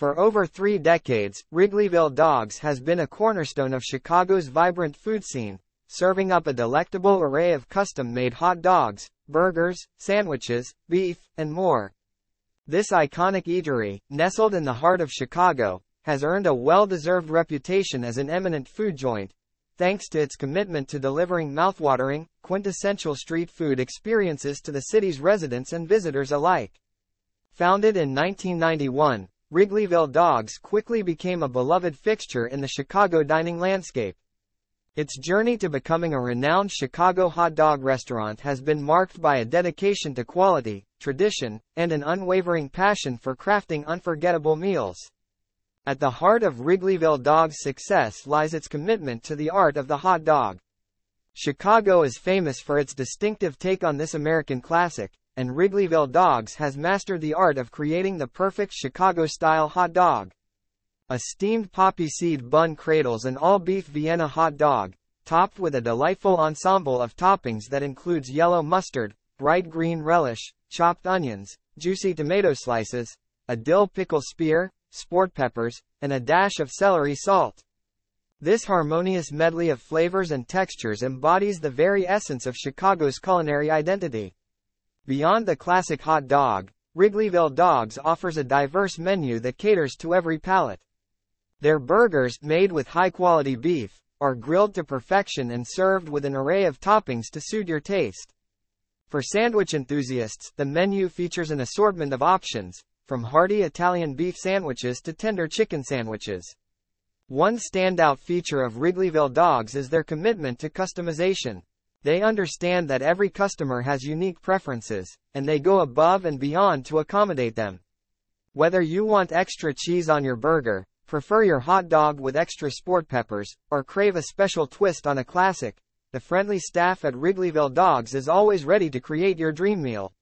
For over three decades, Wrigleyville Dogs has been a cornerstone of Chicago's vibrant food scene, serving up a delectable array of custom-made hot dogs, burgers, sandwiches, beef, and more. This iconic eatery, nestled in the heart of Chicago, has earned a well-deserved reputation as an eminent food joint, thanks to its commitment to delivering mouthwatering, quintessential street food experiences to the city's residents and visitors alike. Founded in 1991, Wrigleyville Dogs quickly became a beloved fixture in the Chicago dining landscape. Its journey to becoming a renowned Chicago hot dog restaurant has been marked by a dedication to quality, tradition, and an unwavering passion for crafting unforgettable meals. At the heart of Wrigleyville Dog's success lies its commitment to the art of the hot dog. Chicago is famous for its distinctive take on this American classic, and Wrigleyville Dogs has mastered the art of creating the perfect Chicago-style hot dog. A steamed poppy seed bun cradles an all-beef Vienna hot dog, topped with a delightful ensemble of toppings that includes yellow mustard, bright green relish, chopped onions, juicy tomato slices, a dill pickle spear, sport peppers, and a dash of celery salt. This harmonious medley of flavors and textures embodies the very essence of Chicago's culinary identity. Beyond the classic hot dog, Wrigleyville Dogs offers a diverse menu that caters to every palate. Their burgers, made with high-quality beef, are grilled to perfection and served with an array of toppings to suit your taste. For sandwich enthusiasts, the menu features an assortment of options, from hearty Italian beef sandwiches to tender chicken sandwiches. One standout feature of Wrigleyville Dogs is their commitment to customization. They understand that every customer has unique preferences, and they go above and beyond to accommodate them. Whether you want extra cheese on your burger, Prefer your hot dog with extra sport peppers, or crave a special twist on a classic? The friendly staff at Wrigleyville Dogs is always ready to create your dream meal.